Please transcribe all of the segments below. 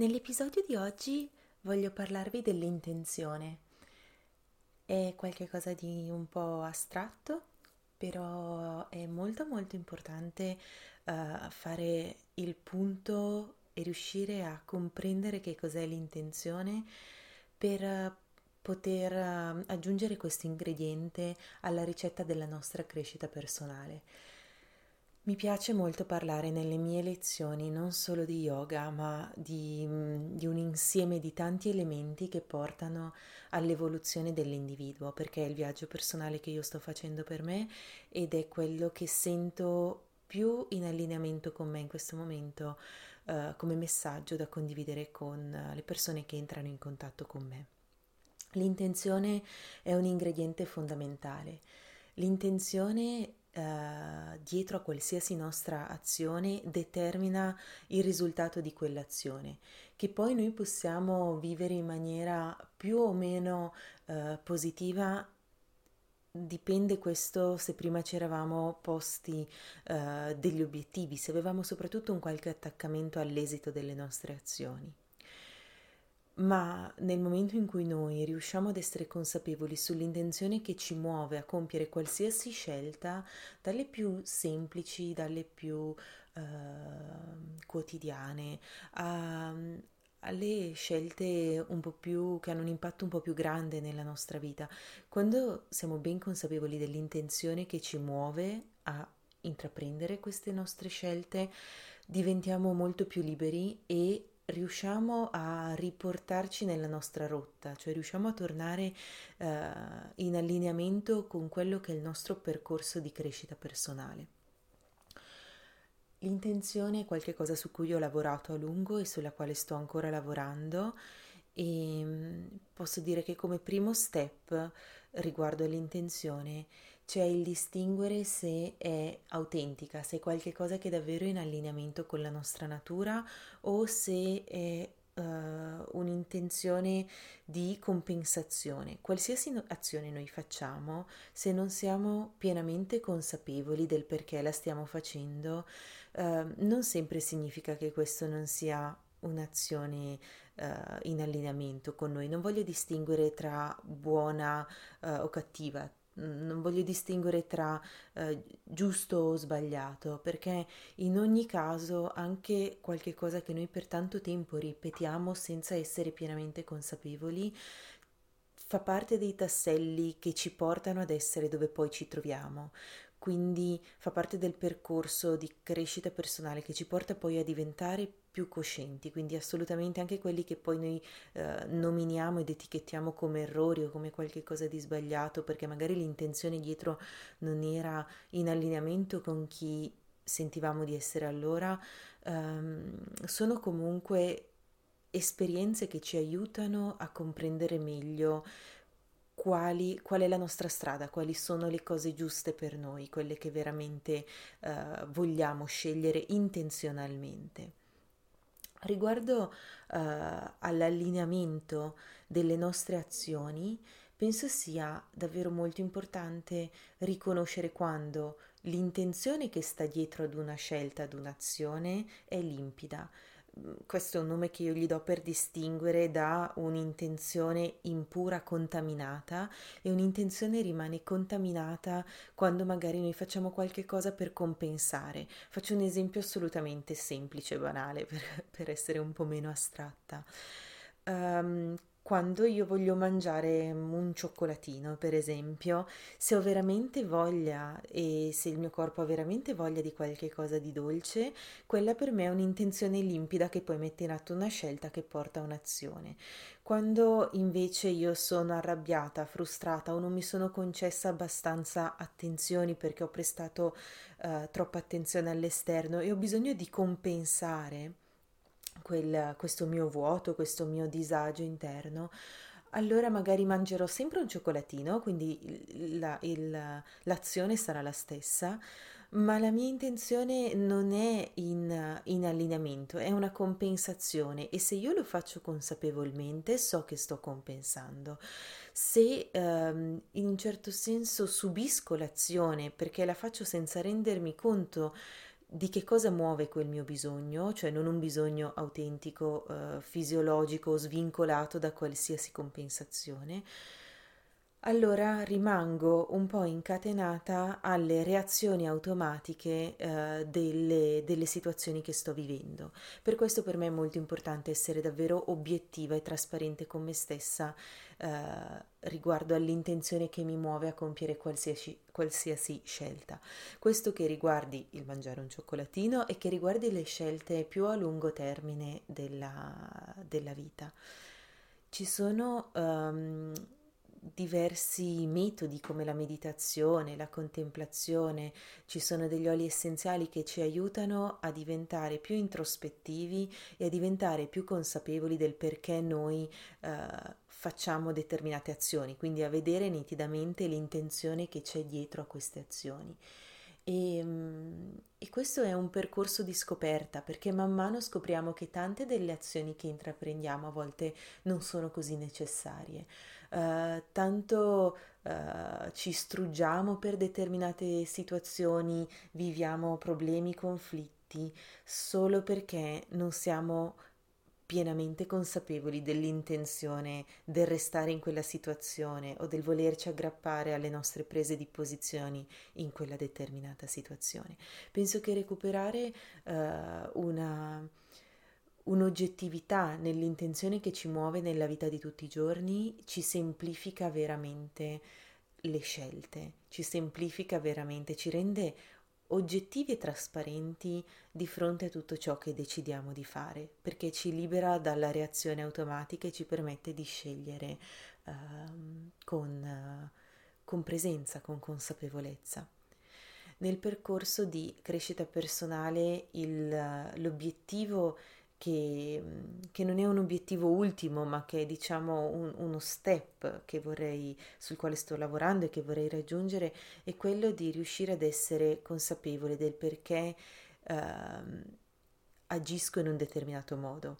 Nell'episodio di oggi voglio parlarvi dell'intenzione. È qualcosa di un po' astratto, però è molto molto importante uh, fare il punto e riuscire a comprendere che cos'è l'intenzione per poter uh, aggiungere questo ingrediente alla ricetta della nostra crescita personale. Mi piace molto parlare nelle mie lezioni non solo di yoga, ma di, mm, di, un insieme di tanti elementi che portano all'evoluzione dell'individuo, perché è il viaggio personale che io sto facendo per me ed è quello che sento più in allineamento con me in questo momento uh, come messaggio da condividere con le persone che entrano in contatto con me. L'intenzione è un ingrediente fondamentale. L'intenzione Uh, dietro a qualsiasi nostra azione determina il risultato di quell'azione, che poi noi possiamo vivere in maniera più o meno uh, positiva. Dipende questo se prima ci eravamo posti uh, degli obiettivi, se avevamo soprattutto un qualche attaccamento all'esito delle nostre azioni ma nel momento in cui noi riusciamo ad essere consapevoli sull'intenzione che ci muove a compiere qualsiasi scelta, dalle più semplici, dalle più eh, quotidiane, a, alle scelte un po' più che hanno un impatto un po' più grande nella nostra vita, quando siamo ben consapevoli dell'intenzione che ci muove a intraprendere queste nostre scelte, diventiamo molto più liberi e riusciamo a riportarci nella nostra rotta, cioè riusciamo a tornare eh, in allineamento con quello che è il nostro percorso di crescita personale. L'intenzione è qualcosa su cui ho lavorato a lungo e sulla quale sto ancora lavorando e mm, posso dire che come primo step riguardo all'intenzione c'è il distinguere se è autentica, se è qualcosa che è davvero in allineamento con la nostra natura o se è uh, un'intenzione di compensazione. Qualsiasi azione noi facciamo, se non siamo pienamente consapevoli del perché la stiamo facendo, uh, non sempre significa che questo non sia un'azione uh, in allineamento con noi. Non voglio distinguere tra buona uh, o cattiva, non voglio distinguere tra eh, giusto o sbagliato, perché in ogni caso anche qualche cosa che noi per tanto tempo ripetiamo senza essere pienamente consapevoli fa parte dei tasselli che ci portano ad essere dove poi ci troviamo quindi fa parte del percorso di crescita personale che ci porta poi a diventare più coscienti, quindi assolutamente anche quelli che poi noi eh, nominiamo ed etichettiamo come errori o come qualcosa di sbagliato, perché magari l'intenzione dietro non era in allineamento con chi sentivamo di essere allora, ehm, sono comunque esperienze che ci aiutano a comprendere meglio quali, qual è la nostra strada, quali sono le cose giuste per noi, quelle che veramente uh, vogliamo scegliere intenzionalmente. Riguardo uh, all'allineamento delle nostre azioni, penso sia davvero molto importante riconoscere quando l'intenzione che sta dietro ad una scelta, ad un'azione, è limpida questo è un nome che io gli do per distinguere da un'intenzione impura contaminata e un'intenzione rimane contaminata quando magari noi facciamo qualche cosa per compensare. Faccio un esempio assolutamente semplice e banale per, per essere un po' meno astratta. Um, quando io voglio mangiare un cioccolatino, per esempio, se ho veramente voglia e se il mio corpo ha veramente voglia di qualche cosa di dolce, quella per me è un'intenzione limpida che poi mette in atto una scelta che porta a un'azione. Quando invece io sono arrabbiata, frustrata o non mi sono concessa abbastanza attenzioni perché ho prestato uh, troppa attenzione all'esterno e ho bisogno di compensare, quel, questo mio vuoto, questo mio disagio interno, allora magari mangerò sempre un cioccolatino, quindi la, il, l'azione sarà la stessa, ma la mia intenzione non è in, in, allineamento, è una compensazione e se io lo faccio consapevolmente so che sto compensando. Se um, in un certo senso subisco l'azione perché la faccio senza rendermi conto di che cosa muove quel mio bisogno, cioè non un bisogno autentico, eh, fisiologico, svincolato da qualsiasi compensazione, allora rimango un po' incatenata alle reazioni automatiche eh, delle, delle, situazioni che sto vivendo. Per questo per me è molto importante essere davvero obiettiva e trasparente con me stessa eh, riguardo all'intenzione che mi muove a compiere qualsiasi, qualsiasi scelta. Questo che riguardi il mangiare un cioccolatino e che riguardi le scelte più a lungo termine della, della vita. Ci sono... Um, diversi metodi come la meditazione, la contemplazione, ci sono degli oli essenziali che ci aiutano a diventare più introspettivi e a diventare più consapevoli del perché noi eh, facciamo determinate azioni, quindi a vedere nitidamente l'intenzione che c'è dietro a queste azioni. E, mm, e, questo è un percorso di scoperta perché man mano scopriamo che tante delle azioni che intraprendiamo a volte non sono così necessarie. Uh, tanto uh, ci struggiamo per determinate situazioni, viviamo problemi, conflitti, solo perché non siamo pienamente consapevoli dell'intenzione del restare in quella situazione o del volerci aggrappare alle nostre prese di posizioni in quella determinata situazione. Penso che recuperare uh, una, un'oggettività nell'intenzione che ci muove nella vita di tutti i giorni ci semplifica veramente le scelte, ci semplifica veramente, ci rende oggettivi e trasparenti di fronte a tutto ciò che decidiamo di fare, perché ci libera dalla reazione automatica e ci permette di scegliere uh, con, uh, con presenza, con consapevolezza. Nel percorso di crescita personale il, l'obiettivo che, che, non è un obiettivo ultimo, ma che è diciamo un, uno step vorrei, sul quale sto lavorando e che vorrei raggiungere, è quello di riuscire ad essere consapevole del perché eh, agisco in un determinato modo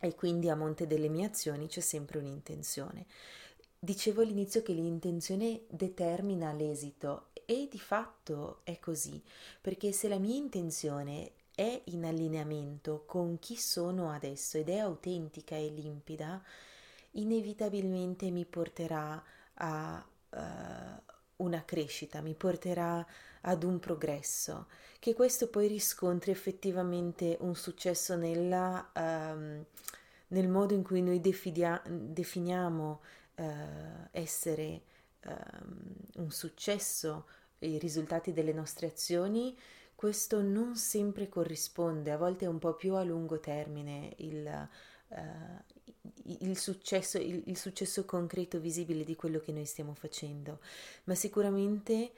e quindi a monte delle mie azioni c'è sempre un'intenzione. Dicevo all'inizio che l'intenzione determina l'esito e di fatto è così, perché se la mia intenzione è in allineamento con chi sono adesso ed è autentica e limpida, inevitabilmente mi porterà a uh, una crescita, mi porterà ad un progresso, che questo poi riscontri effettivamente un successo nella, um, nel modo in cui noi defidia- definiamo uh, essere um, un successo, i risultati delle nostre azioni questo non sempre corrisponde, a volte è un po' più a lungo termine il, uh, il, successo, il, il successo concreto visibile di quello che noi stiamo facendo, ma sicuramente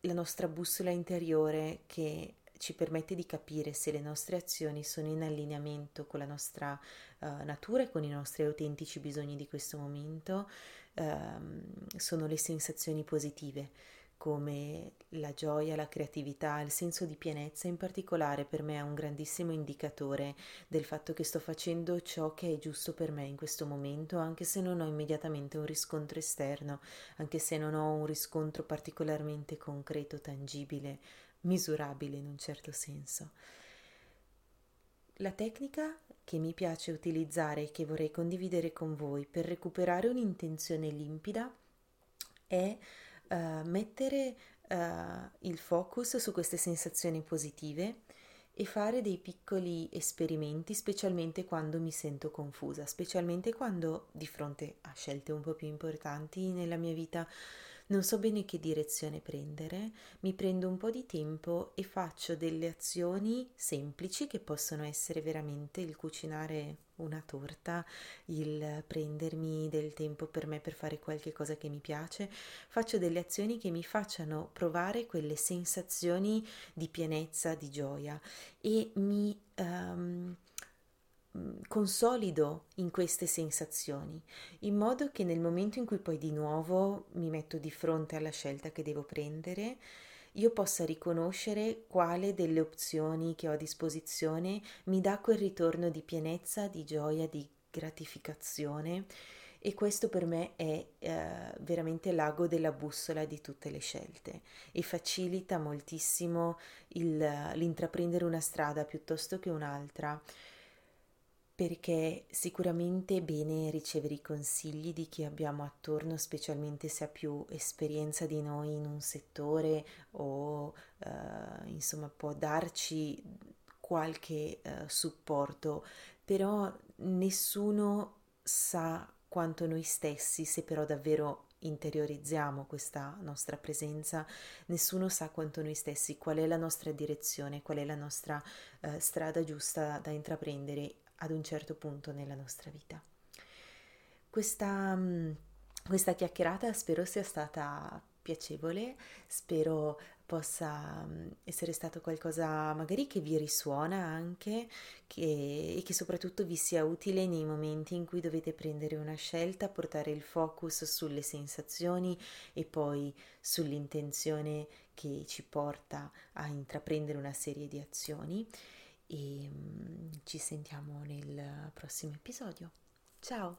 la nostra bussola interiore che ci permette di capire se le nostre azioni sono in allineamento con la nostra uh, natura e con i nostri autentici bisogni di questo momento, uh, sono le sensazioni positive come la gioia, la creatività, il senso di pienezza in particolare per me è un grandissimo indicatore del fatto che sto facendo ciò che è giusto per me in questo momento, anche se non ho immediatamente un riscontro esterno, anche se non ho un riscontro particolarmente concreto, tangibile, misurabile in un certo senso. La tecnica che mi piace utilizzare e che vorrei condividere con voi per recuperare un'intenzione limpida è uh, mettere uh, il focus su queste sensazioni positive e fare dei piccoli esperimenti, specialmente quando mi sento confusa, specialmente quando di fronte a scelte un po' più importanti nella mia vita non so bene che direzione prendere, mi prendo un po' di tempo e faccio delle azioni semplici che possono essere veramente il cucinare una torta, il prendermi del tempo per me per fare qualche cosa che mi piace, faccio delle azioni che mi facciano provare quelle sensazioni di pienezza, di gioia e mi um, consolido in queste sensazioni, in modo che nel momento in cui poi di nuovo mi metto di fronte alla scelta che devo prendere, io possa riconoscere quale delle opzioni che ho a disposizione mi dà quel ritorno di pienezza, di gioia, di gratificazione. E questo per me è eh, veramente l'ago della bussola di tutte le scelte e facilita moltissimo il, l'intraprendere una strada piuttosto che un'altra perché sicuramente è bene ricevere i consigli di chi abbiamo attorno, specialmente se ha più esperienza di noi in un settore o eh, insomma può darci qualche eh, supporto, però nessuno sa quanto noi stessi, se però davvero interiorizziamo questa nostra presenza, nessuno sa quanto noi stessi qual è la nostra direzione, qual è la nostra eh, strada giusta da intraprendere ad un certo punto nella nostra vita. Questa, mm, questa chiacchierata spero sia stata piacevole, spero possa mm, essere stato qualcosa magari che vi risuona anche che, e che soprattutto vi sia utile nei momenti in cui dovete prendere una scelta, portare il focus sulle sensazioni e poi sull'intenzione che ci porta a intraprendere una serie di azioni e um, ci sentiamo nel prossimo episodio. Ciao!